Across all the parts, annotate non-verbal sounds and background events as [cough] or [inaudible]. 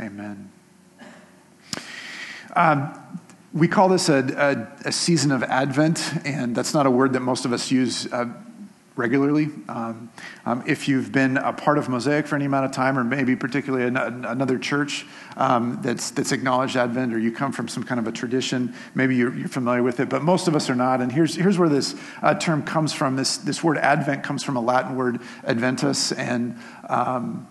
Amen. Um, we call this a, a, a, season of Advent, and that's not a word that most of us use uh, regularly. Um, um, if you've been a part of Mosaic for any amount of time, or maybe particularly an, another church um, that's, that's acknowledged Advent, or you come from some kind of a tradition, maybe you're, you're familiar with it, but most of us are not. And here's, here's where this uh, term comes from. This, this word Advent comes from a Latin word, adventus, and um,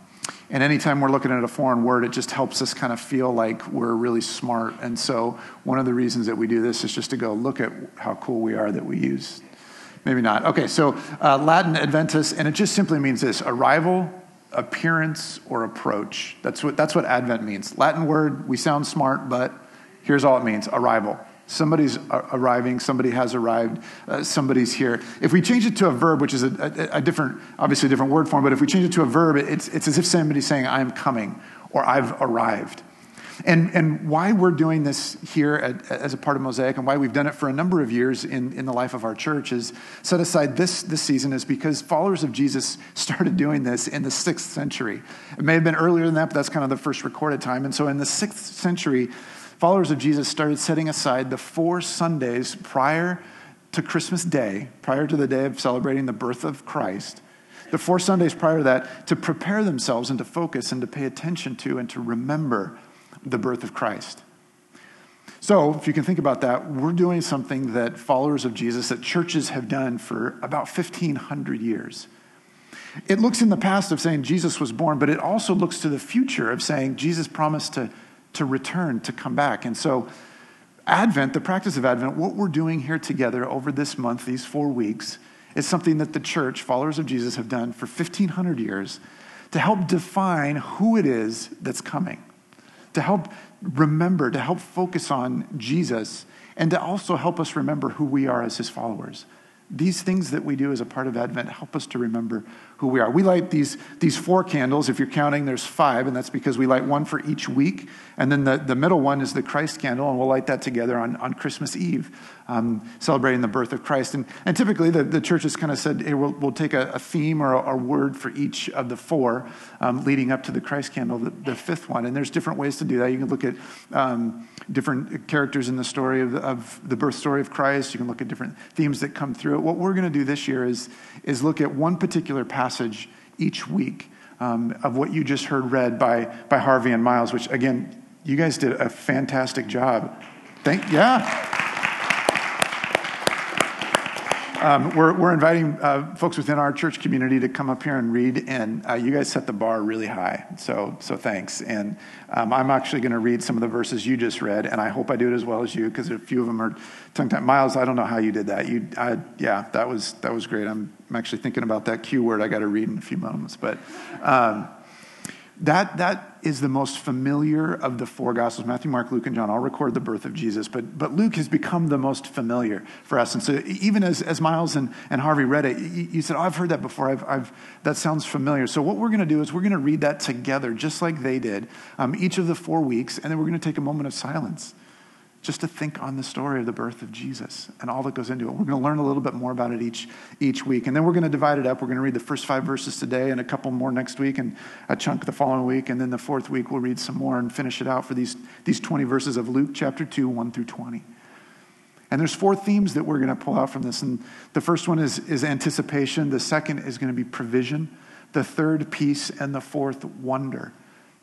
and anytime we're looking at a foreign word, it just helps us kind of feel like we're really smart. And so, one of the reasons that we do this is just to go look at how cool we are that we use. Maybe not. Okay, so uh, Latin Adventus, and it just simply means this arrival, appearance, or approach. That's what, that's what Advent means. Latin word, we sound smart, but here's all it means arrival. Somebody's arriving, somebody has arrived, uh, somebody's here. If we change it to a verb, which is a, a, a, different, obviously a different word form, but if we change it to a verb, it's, it's as if somebody's saying, I'm coming or I've arrived. And, and why we're doing this here at, as a part of Mosaic and why we've done it for a number of years in, in the life of our church is set aside this, this season is because followers of Jesus started doing this in the sixth century. It may have been earlier than that, but that's kind of the first recorded time. And so in the sixth century, followers of Jesus started setting aside the four Sundays prior to Christmas Day, prior to the day of celebrating the birth of Christ, the four Sundays prior to that, to prepare themselves and to focus and to pay attention to and to remember the birth of Christ. So, if you can think about that, we're doing something that followers of Jesus, that churches have done for about 1,500 years. It looks in the past of saying Jesus was born, but it also looks to the future of saying Jesus promised to to return, to come back. And so, Advent, the practice of Advent, what we're doing here together over this month, these four weeks, is something that the church, followers of Jesus, have done for 1,500 years to help define who it is that's coming, to help remember, to help focus on Jesus, and to also help us remember who we are as his followers. These things that we do as a part of Advent help us to remember who we are. We light these, these four candles. If you're counting, there's five, and that's because we light one for each week. And then the, the middle one is the Christ candle, and we'll light that together on, on Christmas Eve, um, celebrating the birth of Christ. And, and typically, the, the church has kind of said, hey, we'll, we'll take a, a theme or a, a, word for each of the four um, leading up to the Christ candle, the, the, fifth one. And there's different ways to do that. You can look at um, different characters in the story of the, of the birth story of Christ. You can look at different themes that come through it. What we're going to do this year is, is look at one particular passage each week um, of what you just heard read by, by Harvey and Miles, which, again, you guys did a fantastic job. Thank, yeah. Um, we're, we're inviting uh, folks within our church community to come up here and read, and uh, you guys set the bar really high. So, so thanks. And um, I'm actually going to read some of the verses you just read, and I hope I do it as well as you because a few of them are tongue tied. Miles, I don't know how you did that. You, I, yeah, that was that was great. I'm, I'm actually thinking about that Q word I got to read in a few moments, but. Um, that, that is the most familiar of the four Gospels. Matthew, Mark, Luke, and John all record the birth of Jesus, but, but Luke has become the most familiar for us. And so even as, as Miles and, and Harvey read it, you, said, oh, I've heard that before. I've, I've, that sounds familiar. So what we're going to do is we're going to read that together, just like they did, um, each of the four weeks, and then we're going to take a moment of silence just to think on the story of the birth of Jesus and all that goes into it. We're going to learn a little bit more about it each, each week. And then we're going to divide it up. We're going to read the first five verses today and a couple more next week and a chunk the following week. And then the fourth week, we'll read some more and finish it out for these, these 20 verses of Luke chapter 2, 1 through 20. And there's four themes that we're going to pull out from this. And the first one is, is anticipation. The second is going to be provision. The third, peace. And the fourth, wonder.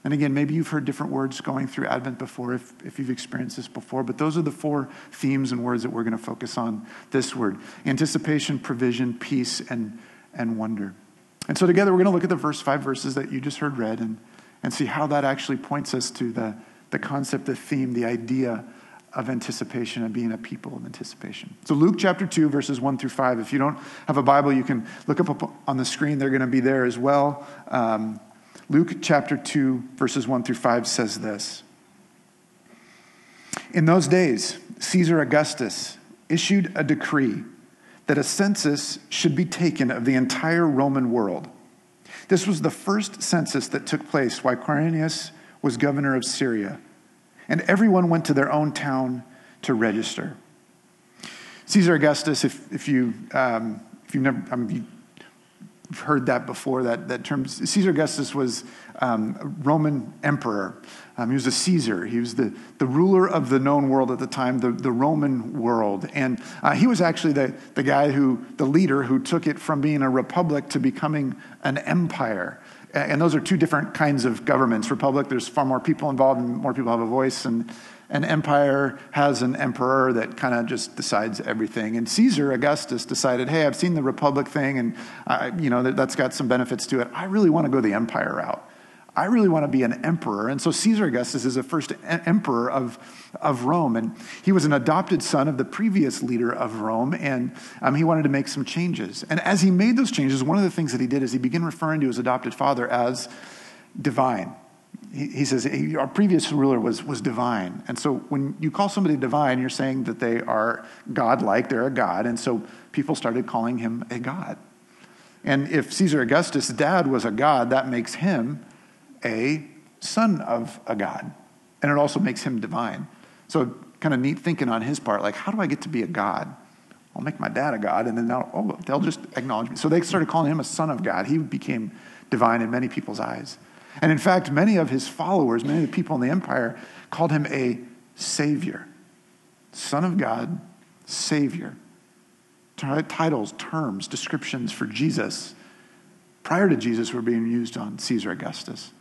And again, maybe you've heard different words going through Advent before, if, if you've experienced this before, but those are the four themes and words that we're going to focus on this word anticipation, provision, peace, and, and wonder. And so, together, we're going to look at the first five verses that you just heard read and, and see how that actually points us to the, the concept, the theme, the idea of anticipation and being a people of anticipation. So, Luke chapter 2, verses 1 through 5. If you don't have a Bible, you can look up on the screen. They're going to be there as well. Um, Luke chapter 2, verses 1 through 5 says this In those days, Caesar Augustus issued a decree that a census should be taken of the entire Roman world. This was the first census that took place while Quirinius was governor of Syria, and everyone went to their own town to register. Caesar Augustus, if, if, you, um, if you've never, um, you heard that before, that, that term. Caesar Augustus was um, Roman emperor. Um, he was a Caesar. He was the, the ruler of the known world at the time, the, the Roman world. And uh, he was actually the, the guy who, the leader who took it from being a republic to becoming an empire. And those are two different kinds of governments. Republic, there's far more people involved and more people have a voice. And an empire has an emperor that kind of just decides everything. And Caesar Augustus decided, hey, I've seen the republic thing, and I, you know that's got some benefits to it. I really want to go the empire route. I really want to be an emperor. And so Caesar Augustus is the first emperor of, of Rome. And he was an adopted son of the previous leader of Rome, and um, he wanted to make some changes. And as he made those changes, one of the things that he did is he began referring to his adopted father as divine he, says our previous ruler was, was divine. And so when you call somebody divine, you're saying that they are godlike, they're a god. And so people started calling him a god. And if Caesar Augustus' dad was a god, that makes him a son of a god. And it also makes him divine. So kind of neat thinking on his part, like, how do I get to be a god? I'll make my dad a god, and then oh, they'll just acknowledge me. So they started calling him a son of God. He became divine in many people's eyes. And in fact, many of his followers, many of the people in the empire, called him a savior. Son of God, savior. Titles, terms, descriptions for Jesus prior to Jesus were being used on Caesar Augustus.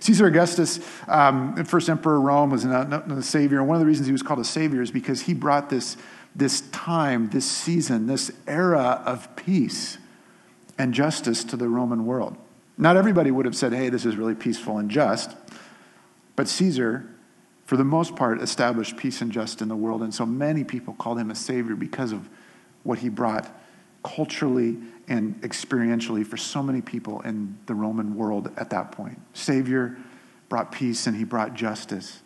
Caesar Augustus, um, first emperor of Rome, was a savior. And one of the reasons he was called a savior is because he brought this, this time, this season, this era of peace and justice to the Roman world. Not everybody would have said, hey, this is really peaceful and just. But Caesar, for the most part, established peace and just in the world. And so many people called him a savior because of what he brought culturally and experientially for so many people in the Roman world at that point. Savior brought peace and he brought justice.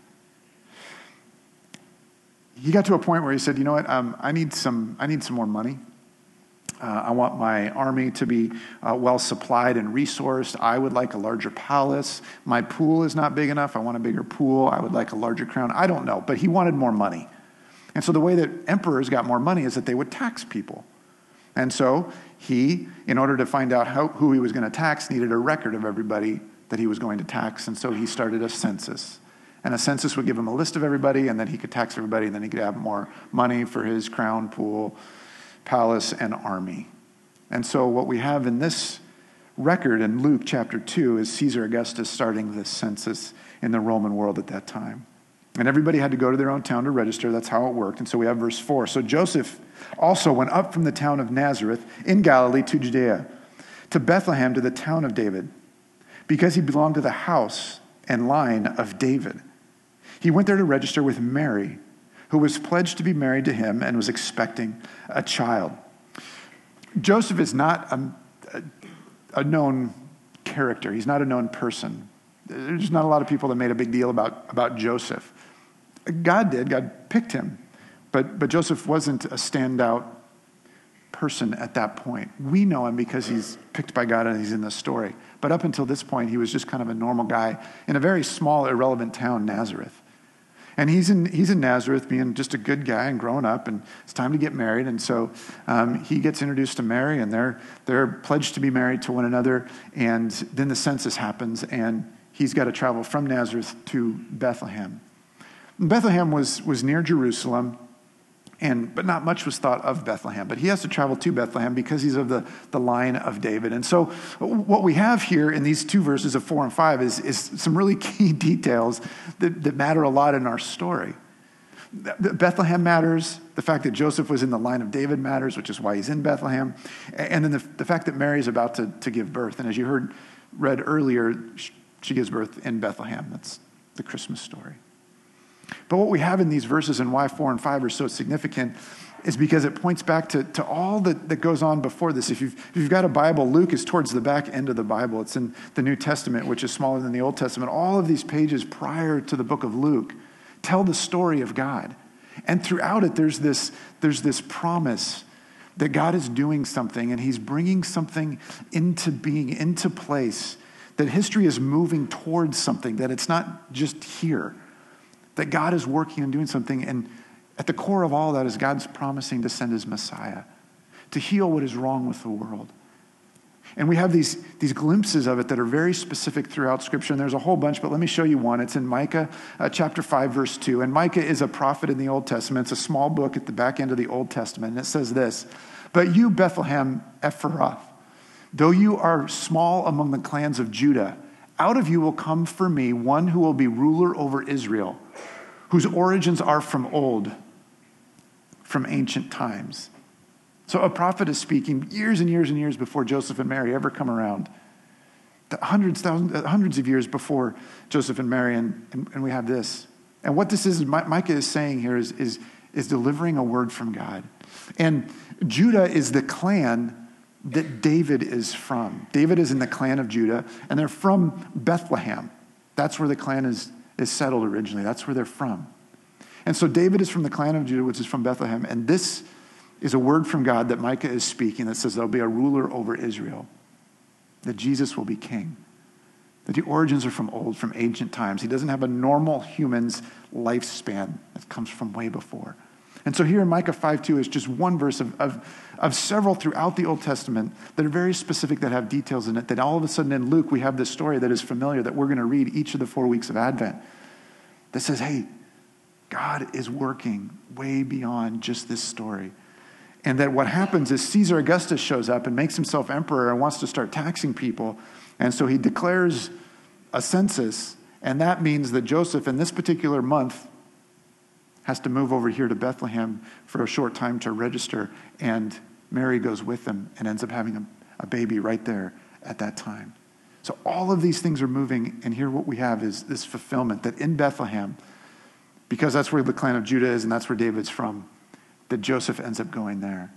He got to a point where he said, you know what, um, I, need some, I need some more money. Uh, I want my army to be uh, well supplied and resourced. I would like a larger palace. My pool is not big enough. I want a bigger pool. I would like a larger crown. I don't know, but he wanted more money. And so the way that emperors got more money is that they would tax people. And so he, in order to find out how, who he was going to tax, needed a record of everybody that he was going to tax. And so he started a census. And a census would give him a list of everybody, and then he could tax everybody, and then he could have more money for his crown, pool, palace, and army. And so, what we have in this record in Luke chapter 2 is Caesar Augustus starting this census in the Roman world at that time. And everybody had to go to their own town to register. That's how it worked. And so we have verse 4. So Joseph also went up from the town of Nazareth in Galilee to Judea, to Bethlehem, to the town of David, because he belonged to the house and line of David. He went there to register with Mary who was pledged to be married to him and was expecting a child. Joseph is not a, a, known character, he's not a known person. There's not a lot of people that made a big deal about, about Joseph. God did, God picked him, but, but Joseph wasn't a standout person at that point. We know him because he's picked by God and he's in the story. But up until this point, he was just kind of a normal guy in a very small, irrelevant town, Nazareth. And he's in, he's in Nazareth being just a good guy and growing up, and it's time to get married. And so um, he gets introduced to Mary, and they're, they're pledged to be married to one another. And then the census happens, and he's got to travel from Nazareth to Bethlehem. Bethlehem was, was near Jerusalem. And, but not much was thought of Bethlehem. But he has to travel to Bethlehem because he's of the, the line of David. And so, what we have here in these two verses of four and five is, is some really [laughs] key details that, that matter a lot in our story. Bethlehem matters. The fact that Joseph was in the line of David matters, which is why he's in Bethlehem. And then the, the fact that Mary is about to, to give birth. And as you heard read earlier, she gives birth in Bethlehem. That's the Christmas story. But what we have in these verses and why four and five are so significant is because it points back to, to all that, that goes on before this. If you've, if you've got a Bible, Luke is towards the back end of the Bible. It's in the New Testament, which is smaller than the Old Testament. All of these pages prior to the book of Luke tell the story of God. And throughout it, there's this, there's this promise that God is doing something and he's bringing something into being, into place, that history is moving towards something, that it's not just here that God is working and doing something. And at the core of all that is God's promising to send his Messiah to heal what is wrong with the world. And we have these, these glimpses of it that are very specific throughout Scripture. And there's a whole bunch, but let me show you one. It's in Micah uh, chapter 5, verse 2. And Micah is a prophet in the Old Testament. It's a small book at the back end of the Old Testament. And it says this But you, Bethlehem Ephrath, though you are small among the clans of Judah, out of you will come for me one who will be ruler over Israel, whose origins are from old, from ancient times. So a prophet is speaking years and years and years before Joseph and Mary ever come around. Hundreds, thousands, uh, hundreds of years before Joseph and Mary, and, and, and we have this. And what this is, Micah is saying here is, is, is delivering a word from God. And Judah is the clan that David is from. David is in the clan of Judah, and they're from Bethlehem. That's where the clan is, is settled originally. That's where they're from. And so David is from the clan of Judah, which is from Bethlehem. And this is a word from God that Micah is speaking that says there'll be a ruler over Israel, that Jesus will be king, that the origins are from old, from ancient times. He doesn't have a normal human's lifespan that comes from way before. And so here in Micah 5 2 is just one verse of, of, of several throughout the Old Testament that are very specific, that have details in it. That all of a sudden in Luke, we have this story that is familiar that we're going to read each of the four weeks of Advent that says, hey, God is working way beyond just this story. And that what happens is Caesar Augustus shows up and makes himself emperor and wants to start taxing people. And so he declares a census. And that means that Joseph, in this particular month, has to move over here to Bethlehem for a short time to register. And Mary goes with them and ends up having a, a baby right there at that time. So all of these things are moving. And here what we have is this fulfillment that in Bethlehem, because that's where the clan of Judah is and that's where David's from, that Joseph ends up going there.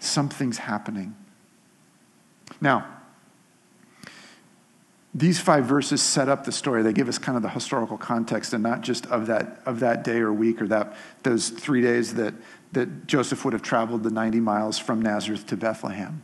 Something's happening. Now, these five verses set up the story. They give us kind of the historical context and not just of that, of that day or week or that, those three days that, that Joseph would have traveled the 90 miles from Nazareth to Bethlehem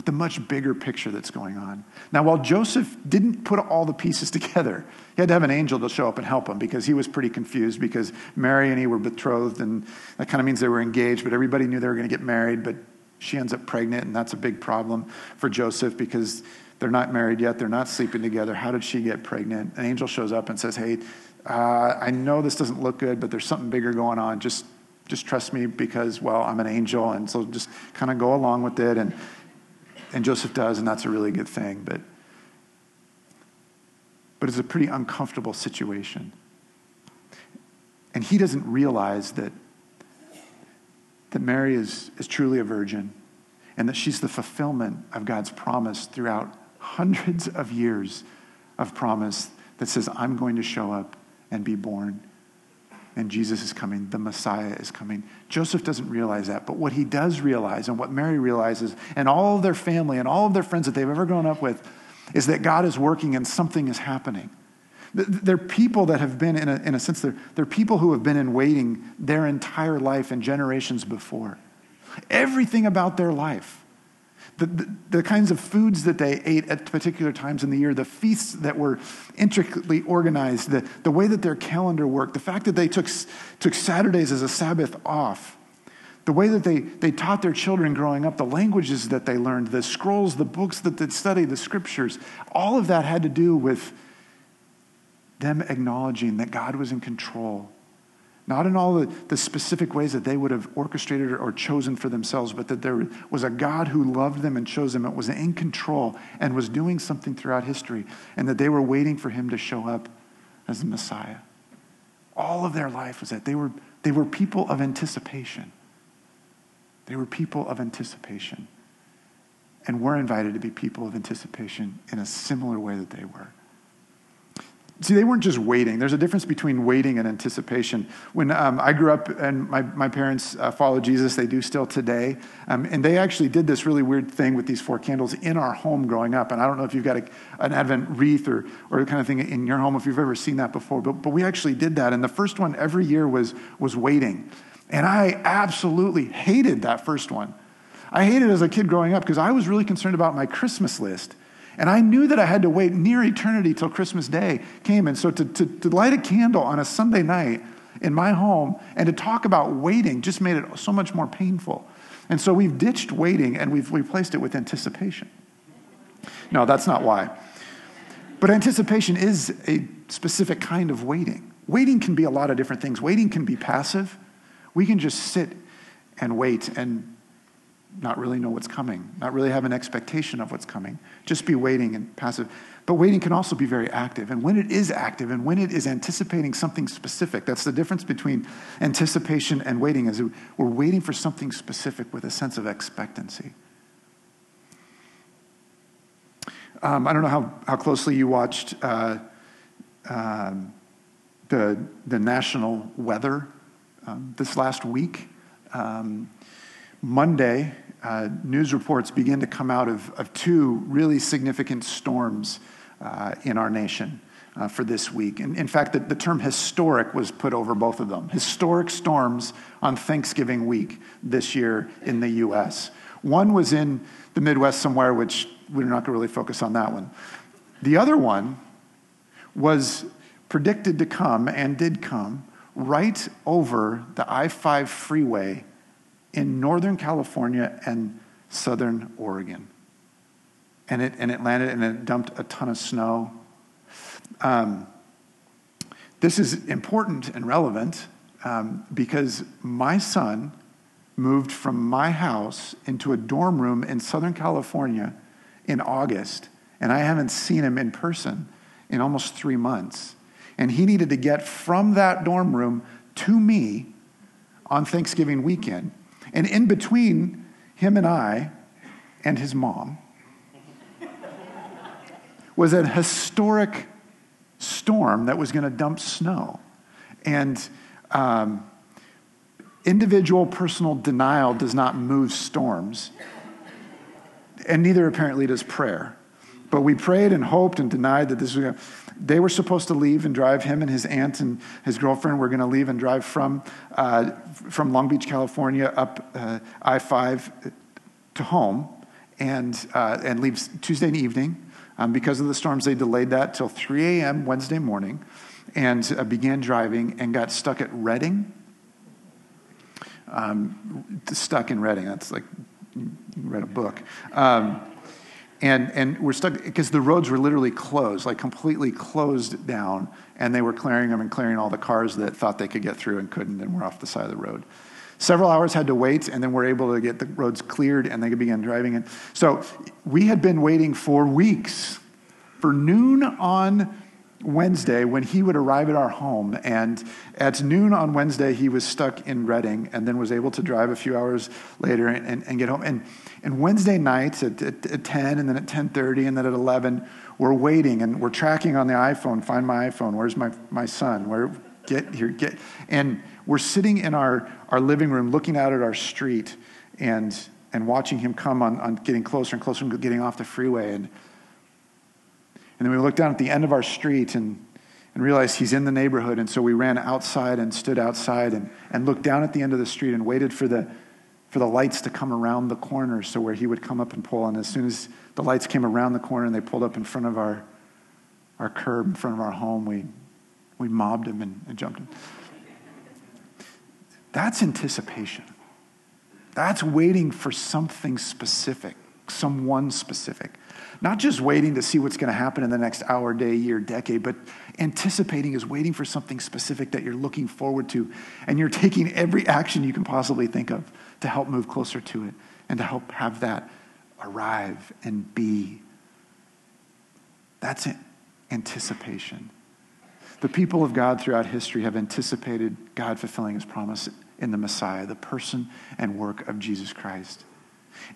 but the much bigger picture that's going on. Now, while Joseph didn't put all the pieces together, he had to have an angel to show up and help him because he was pretty confused because Mary and he were betrothed, and that kind of means they were engaged, but everybody knew they were going to get married, but she ends up pregnant, and that's a big problem for Joseph because they're not married yet, they're not sleeping together. How did she get pregnant? An angel shows up and says, Hey, uh, I know this doesn't look good, but there's something bigger going on. Just just trust me because, well, I'm an angel, and so just kind of go along with it. And and Joseph does, and that's a really good thing. But, but it's a pretty uncomfortable situation. And he doesn't realize that, that Mary is, is truly a virgin and that she's the fulfillment of God's promise throughout hundreds of years of promise that says, I'm going to show up and be born and Jesus is coming, the Messiah is coming. Joseph doesn't realize that, but what he does realize and what Mary realizes, and all of their family and all of their friends that they've ever grown up with, is that God is working and something is happening. They're people that have been, in a, in a sense, they're, they're people who have been in waiting their entire life and generations before. Everything about their life the, the, the, kinds of foods that they ate at particular times in the year, the feasts that were intricately organized, the, the way that their calendar worked, the fact that they took, took Saturdays as a Sabbath off, the way that they, they taught their children growing up, the languages that they learned, the scrolls, the books that they studied, the scriptures, all of that had to do with them acknowledging that God was in control not in all the, the specific ways that they would have orchestrated or chosen for themselves, but that there was a God who loved them and chose them, and was in control and was doing something throughout history, and that they were waiting for him to show up as the Messiah. All of their life was that they were, they were people of anticipation. They were people of anticipation. And we're invited to be people of anticipation in a similar way that they were. See, they weren't just waiting. There's a difference between waiting and anticipation. When um, I grew up and my, my parents uh, followed Jesus, they do still today. Um, and they actually did this really weird thing with these four candles in our home growing up. And I don't know if you've got a, an Advent wreath or, or kind of thing in your home, if you've ever seen that before. But, but we actually did that. And the first one every year was, was waiting. And I absolutely hated that first one. I hated it as a kid growing up because I was really concerned about my Christmas list. And I knew that I had to wait near eternity till Christmas Day came. And so to, to, to, light a candle on a Sunday night in my home and to talk about waiting just made it so much more painful. And so we've ditched waiting and we've replaced it with anticipation. No, that's not why. But anticipation is a specific kind of waiting. Waiting can be a lot of different things. Waiting can be passive. We can just sit and wait and not really know what's coming, not really have an expectation of what's coming, just be waiting and passive. But waiting can also be very active. And when it is active and when it is anticipating something specific, that's the difference between anticipation and waiting, is we're waiting for something specific with a sense of expectancy. Um, I don't know how, how closely you watched uh, uh, the, the national weather um, this last week. Um, Monday, uh, news reports begin to come out of, of two really significant storms uh, in our nation uh, for this week. And in fact, the, the, term historic was put over both of them. Historic storms on Thanksgiving week this year in the U.S. One was in the Midwest somewhere, which we're not going to really focus on that one. The other one was predicted to come and did come right over the I 5 freeway in Northern California and Southern Oregon. And it, and it landed and it dumped a ton of snow. Um, this is important and relevant um, because my son moved from my house into a dorm room in Southern California in August, and I haven't seen him in person in almost three months. And he needed to get from that dorm room to me on Thanksgiving weekend. And in between him and I and his mom was a historic storm that was going to dump snow. And um, individual personal denial does not move storms, and neither apparently does prayer. But we prayed and hoped and denied that this was going to. They were supposed to leave and drive. Him and his aunt and his girlfriend were going to leave and drive from uh, from Long Beach, California, up uh, I five to home, and uh, and leave Tuesday evening. Um, because of the storms, they delayed that till 3 a.m. Wednesday morning, and uh, began driving and got stuck at Redding. Um, stuck in Redding. That's like read a book. Um, and, and we're stuck because the roads were literally closed, like completely closed down, and they were clearing them and clearing all the cars that thought they could get through and couldn't and were off the side of the road. Several hours had to wait, and then we're able to get the roads cleared, and they could begin driving. And so we had been waiting for weeks for noon on Wednesday when he would arrive at our home. And at noon on Wednesday, he was stuck in Redding and then was able to drive a few hours later and, and, and get home. And and Wednesday nights at, at, at 10 and then at 10.30 and then at 11, we're waiting and we're tracking on the iPhone, find my iPhone, where's my, my son? Where, get here, get. And we're sitting in our, our living room looking out at our street and, and watching him come on, on getting closer and closer and getting off the freeway. And, and then we looked down at the end of our street and, and realized he's in the neighborhood. And so we ran outside and stood outside and, and looked down at the end of the street and waited for the, for the lights to come around the corner so where he would come up and pull. And as soon as the lights came around the corner and they pulled up in front of our, our curb, in front of our home, we, we mobbed him and, and jumped him. That's anticipation. That's waiting for something specific, someone specific. Not just waiting to see what's going to happen in the next hour, day, year, decade, but anticipating is waiting for something specific that you're looking forward to. And you're taking every action you can possibly think of to help move closer to it and to help have that arrive and be. That's anticipation. The people of God throughout history have anticipated God fulfilling his promise in the Messiah, the person and work of Jesus Christ.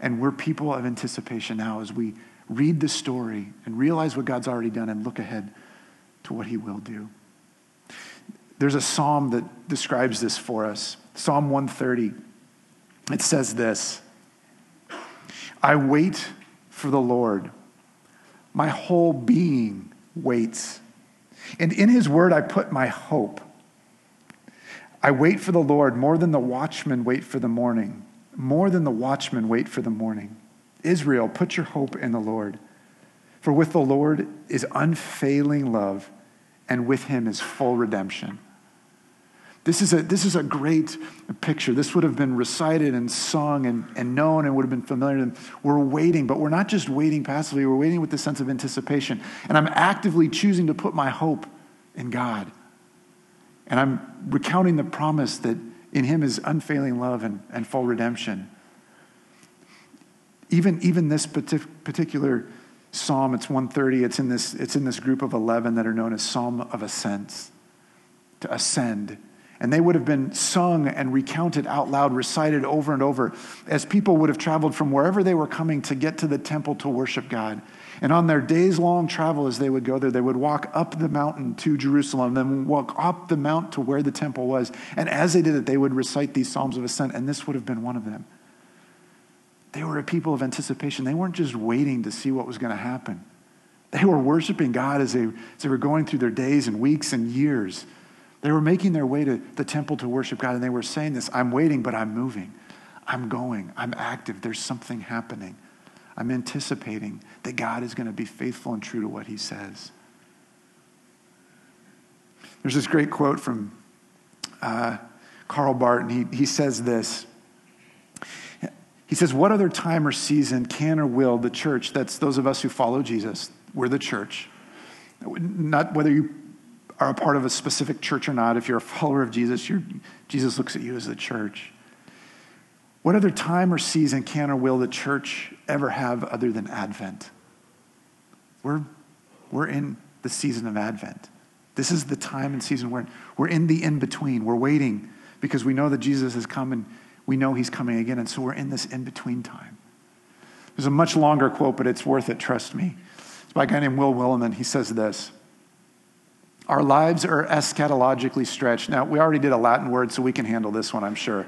And we're people of anticipation now as we read the story and realize what God's already done and look ahead to what he will do. There's a psalm that describes this for us Psalm 130. It says this I wait for the Lord. My whole being waits. And in his word, I put my hope. I wait for the Lord more than the watchmen wait for the morning, more than the watchmen wait for the morning. Israel, put your hope in the Lord. For with the Lord is unfailing love, and with him is full redemption. This is a, this is a great picture. This would have been recited and sung and, and known and would have been familiar. And we're waiting, but we're not just waiting passively, we're waiting with the sense of anticipation. And I'm actively choosing to put my hope in God. And I'm recounting the promise that in Him is unfailing love and, and full redemption. Even, even this particular psalm, it's 130, it's in, this, it's in this group of 11 that are known as Psalm of Ascents, to ascend and they would have been sung and recounted out loud, recited over and over, as people would have traveled from wherever they were coming to get to the temple to worship God. And on their days long travel, as they would go there, they would walk up the mountain to Jerusalem, then walk up the mount to where the temple was. And as they did it, they would recite these Psalms of Ascent, and this would have been one of them. They were a people of anticipation. They weren't just waiting to see what was going to happen. They were worshiping God as they, as they were going through their days and weeks and years they were making their way to the temple to worship God, and they were saying this I'm waiting, but I'm moving. I'm going. I'm active. There's something happening. I'm anticipating that God is going to be faithful and true to what he says. There's this great quote from uh, Karl Barth, and he, he says this. He says, What other time or season can or will the church, that's those of us who follow Jesus, we're the church, not whether you are a part of a specific church or not, if you're a follower of Jesus, Jesus looks at you as the church. What other time or season can or will the church ever have other than Advent? We're, we're in the season of Advent. This is the time and season where we're in the in between. We're waiting because we know that Jesus has come and we know he's coming again. And so we're in this in between time. There's a much longer quote, but it's worth it, trust me. It's by a guy named Will Willimon. He says this our lives are eschatologically stretched. Now, we already did a Latin word, so we can handle this one, I'm sure.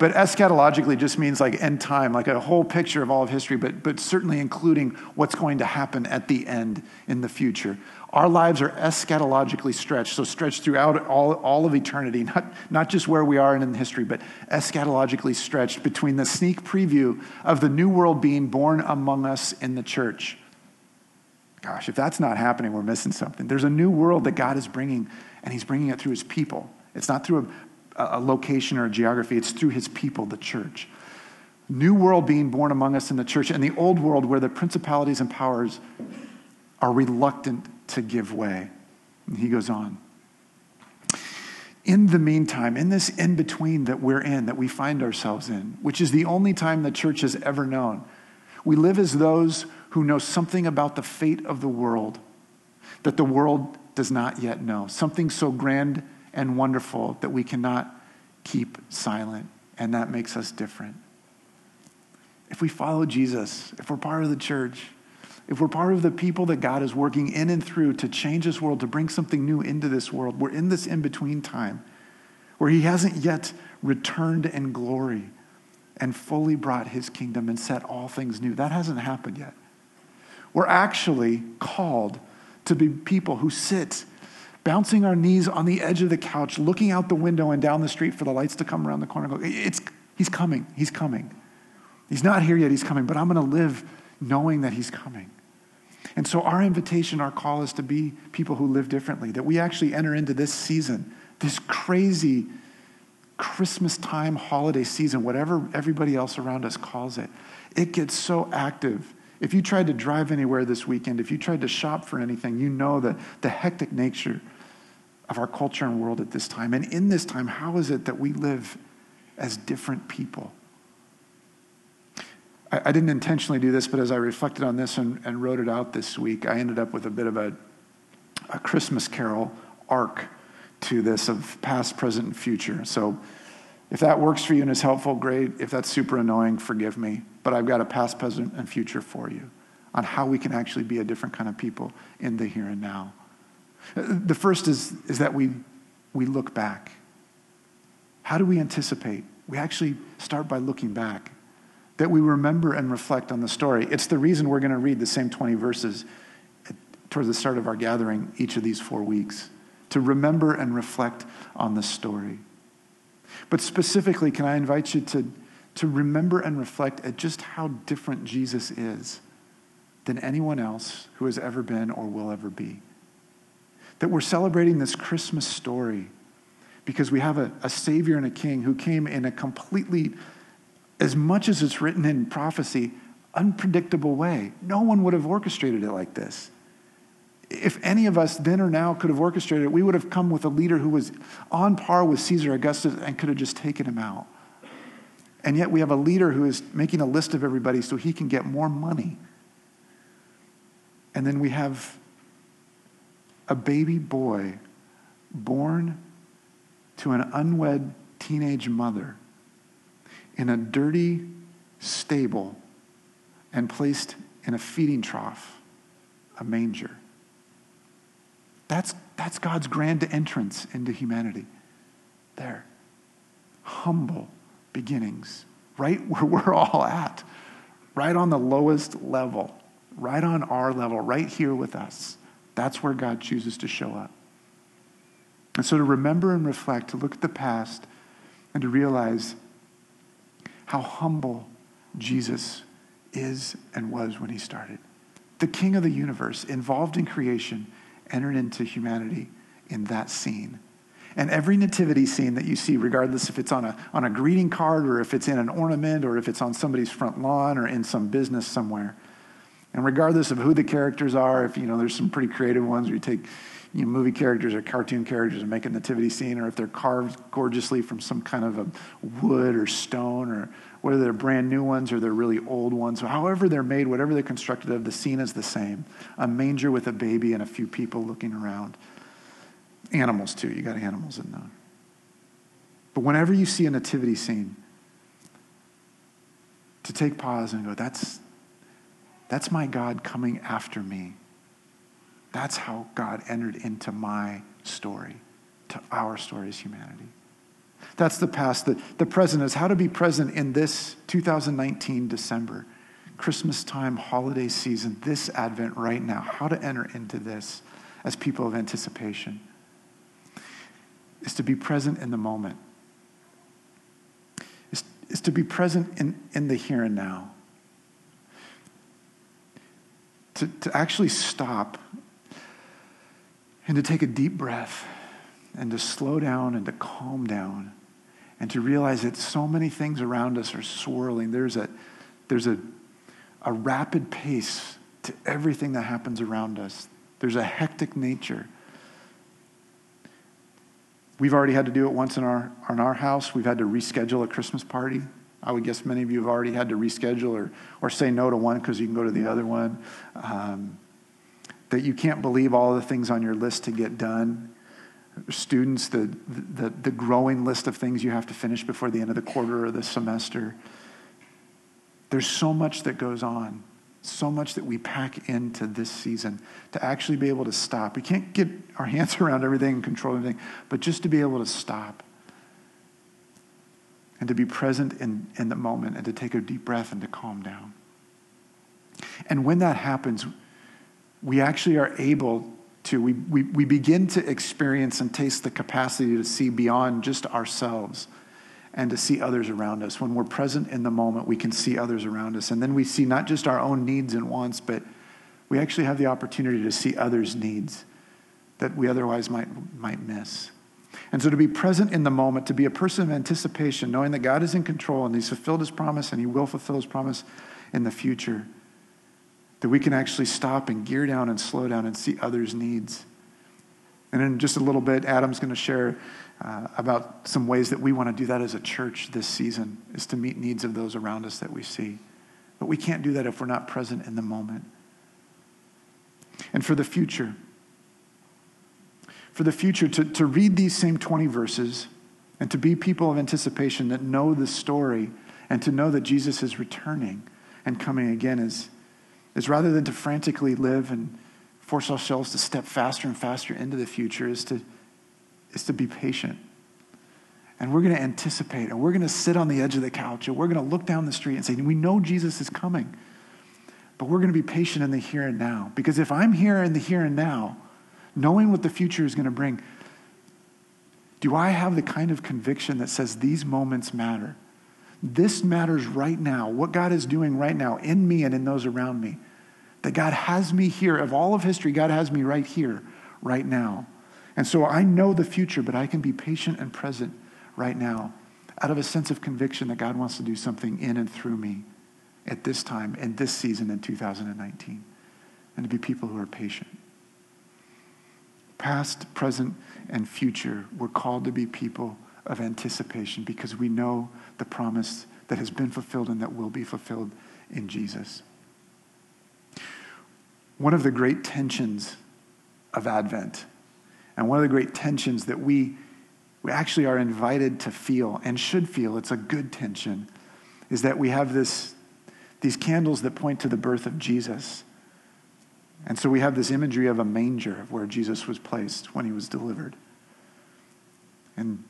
But eschatologically just means like end time, like a whole picture of all of history, but, but certainly including what's going to happen at the end in the future. Our lives are eschatologically stretched, so stretched throughout all, all of eternity, [laughs] not, not just where we are in history, but eschatologically stretched between the sneak preview of the new world being born among us in the church Gosh, if that's not happening, we're missing something. There's a new world that God is bringing, and He's bringing it through His people. It's not through a, a location or a geography, it's through His people, the church. New world being born among us in the church, and the old world where the principalities and powers are reluctant to give way. And he goes on. In the meantime, in this in between that we're in, that we find ourselves in, which is the only time the church has ever known, we live as those who know something about the fate of the world that the world does not yet know. Something so grand and wonderful that we cannot keep silent, and that makes us different. If we follow Jesus, if we're part of the church, if we're part of the people that God is working in and through to change this world, to bring something new into this world, we're in this in between time where He hasn't yet returned in glory and fully brought His kingdom and set all things new. That hasn't happened yet. We're actually called to be people who sit bouncing our knees on the edge of the couch, looking out the window and down the street for the lights to come around the corner. Go, it's, he's coming. He's coming. He's not here yet. He's coming. But I'm going to live knowing that he's coming. And so, our invitation, our call is to be people who live differently, that we actually enter into this season, this crazy Christmas time holiday season, whatever everybody else around us calls it. It gets so active if you tried to drive anywhere this weekend, if you tried to shop for anything, you know the, the hectic nature of our culture and world at this time. And in this time, how is it that we live as different people? I, I didn't intentionally do this, but as I reflected on this and, and, wrote it out this week, I ended up with a bit of a, a Christmas carol arc to this of past, present, and future. So if that works for you and is helpful, great. If that's super annoying, forgive me. But I've got a past, present, and future for you on how we can actually be a different kind of people in the here and now. The first is, is that we, we look back. How do we anticipate? We actually start by looking back, that we remember and reflect on the story. It's the reason we're going to read the same 20 verses towards the start of our gathering each of these four weeks, to remember and reflect on the story. But specifically, can I invite you to, to remember and reflect at just how different Jesus is than anyone else who has ever been or will ever be? That we're celebrating this Christmas story because we have a, a Savior and a King who came in a completely, as much as it's written in prophecy, unpredictable way. No one would have orchestrated it like this. If any of us then or now could have orchestrated it, we would have come with a leader who was on par with Caesar Augustus and could have just taken him out. And yet we have a leader who is making a list of everybody so he can get more money. And then we have a baby boy born to an unwed teenage mother in a dirty stable and placed in a feeding trough, a manger. That's, that's God's grand entrance into humanity. There. Humble beginnings, right where we're all at, right on the lowest level, right on our level, right here with us. That's where God chooses to show up. And so to remember and reflect, to look at the past, and to realize how humble Jesus is and was when he started. The king of the universe, involved in creation, entered into humanity in that scene. And every nativity scene that you see, regardless if it's on a, on a greeting card or if it's in an ornament or if it's on somebody's front lawn or in some business somewhere, and regardless of who the characters are, if you know there's some pretty creative ones where you take you know, movie characters or cartoon characters and make a nativity scene, or if they're carved gorgeously from some kind of a wood or stone, or whether they're brand new ones or they're really old ones. However they're made, whatever they're constructed of, the scene is the same. A manger with a baby and a few people looking around. Animals, too. You got animals in there. But whenever you see a nativity scene, to take pause and go, that's, that's my God coming after me. That's how God entered into my story, to our story as humanity. That's the past. The, the present is how to be present in this 2019 December, Christmas time, holiday season, this Advent right now. How to enter into this as people of anticipation is to be present in the moment, is, is to be present in, in the here and now. To, to actually stop and to take a deep breath and to slow down and to calm down and to realize that so many things around us are swirling. There's a, there's a, a rapid pace to everything that happens around us, there's a hectic nature. We've already had to do it once in our, in our house. We've had to reschedule a Christmas party. I would guess many of you have already had to reschedule or, or say no to one because you can go to the other one. Um, that you can't believe all the things on your list to get done. Students, the, the, the growing list of things you have to finish before the end of the quarter or the semester. There's so much that goes on, so much that we pack into this season to actually be able to stop. We can't get our hands [laughs] around everything and control everything, but just to be able to stop and to be present in, in the moment and to take a deep breath and to calm down. And when that happens, we actually are able to, we, we, we begin to experience and taste the capacity to see beyond just ourselves and to see others around us. When we're present in the moment, we can see others around us. And then we see not just our own needs and wants, but we actually have the opportunity to see others' needs that we otherwise might, might miss. And so to be present in the moment, to be a person of anticipation, knowing that God is in control and He's fulfilled His promise and He will fulfill His promise in the future that we can actually stop and gear down and slow down and see others' needs. And in just a little bit, Adam's going to share uh, about some ways that we want to do that as a church this season, is to meet needs of those around us that we see. But we can't do that if we're not present in the moment. And for the future, for the future, to, to read these same 20 verses and to be people of anticipation that know the story and to know that Jesus is returning and coming again is is rather than to frantically live and force ourselves to step faster and faster into the future, is to, is to be patient. And we're going to anticipate, and we're going to sit on the edge of the couch, and we're going to look down the street and say, We know Jesus is coming. But we're going to be patient in the here and now. Because if I'm here in the here and now, knowing what the future is going to bring, do I have the kind of conviction that says these moments matter? This matters right now. What God is doing right now in me and in those around me. That God has me here. Of all of history, God has me right here, right now. And so I know the future, but I can be patient and present right now out of a sense of conviction that God wants to do something in and through me at this time, in this season in 2019, and to be people who are patient. Past, present, and future, we're called to be people of anticipation because we know the promise that has been fulfilled and that will be fulfilled in Jesus. One of the great tensions of Advent, and one of the great tensions that we, we actually are invited to feel and should feel, it's a good tension, is that we have this, these candles that point to the birth of Jesus. And so we have this imagery of a manger of where Jesus was placed when he was delivered. And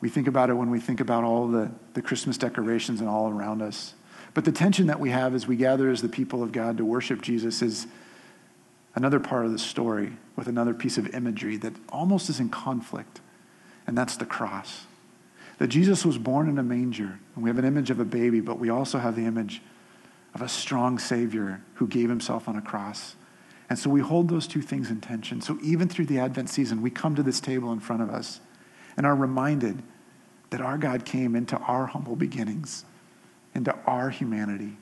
we think about it when we think about all the, the Christmas decorations and all around us. But the tension that we have as we gather as the people of God to worship Jesus is another part of the story with another piece of imagery that almost is in conflict, and that's the cross. That Jesus was born in a manger, and we have an image of a baby, but we also have the image of a strong Savior who gave himself on a cross. And so we hold those two things in tension. So even through the Advent season, we come to this table in front of us and are reminded that our God came into our humble beginnings, into our humanity,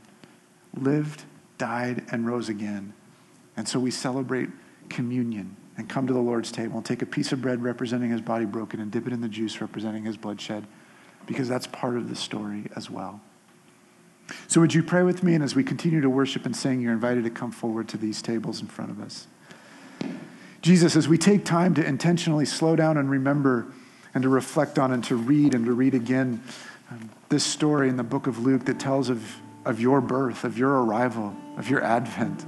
lived, died, and rose again. And so we celebrate communion and come to the Lord's table and take a piece of bread representing his body broken and dip it in the juice representing his blood shed, because that's part of the story as well. So, would you pray with me? And as we continue to worship and sing, you're invited to come forward to these tables in front of us. Jesus, as we take time to intentionally slow down and remember and to reflect on and to read and to read again um, this story in the book of Luke that tells of, of your birth, of your arrival, of your advent.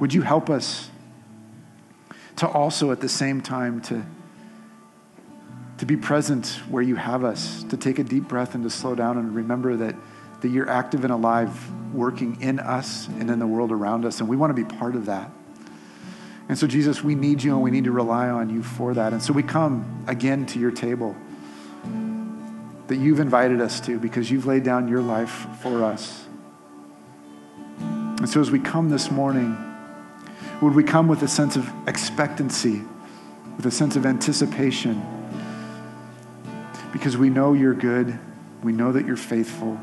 Would you help us to also at the same time to, to be present where you have us, to take a deep breath and to slow down and remember that, that you're active and alive, working in us and in the world around us, and we want to be part of that. And so, Jesus, we need you and we need to rely on you for that. And so we come again to your table that you've invited us to because you've laid down your life for us. And so, as we come this morning, would we come with a sense of expectancy, with a sense of anticipation? Because we know you're good, we know that you're faithful,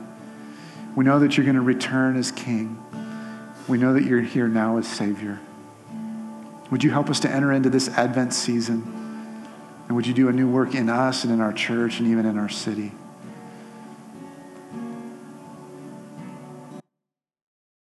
we know that you're going to return as King, we know that you're here now as Savior. Would you help us to enter into this Advent season? And would you do a new work in us and in our church and even in our city?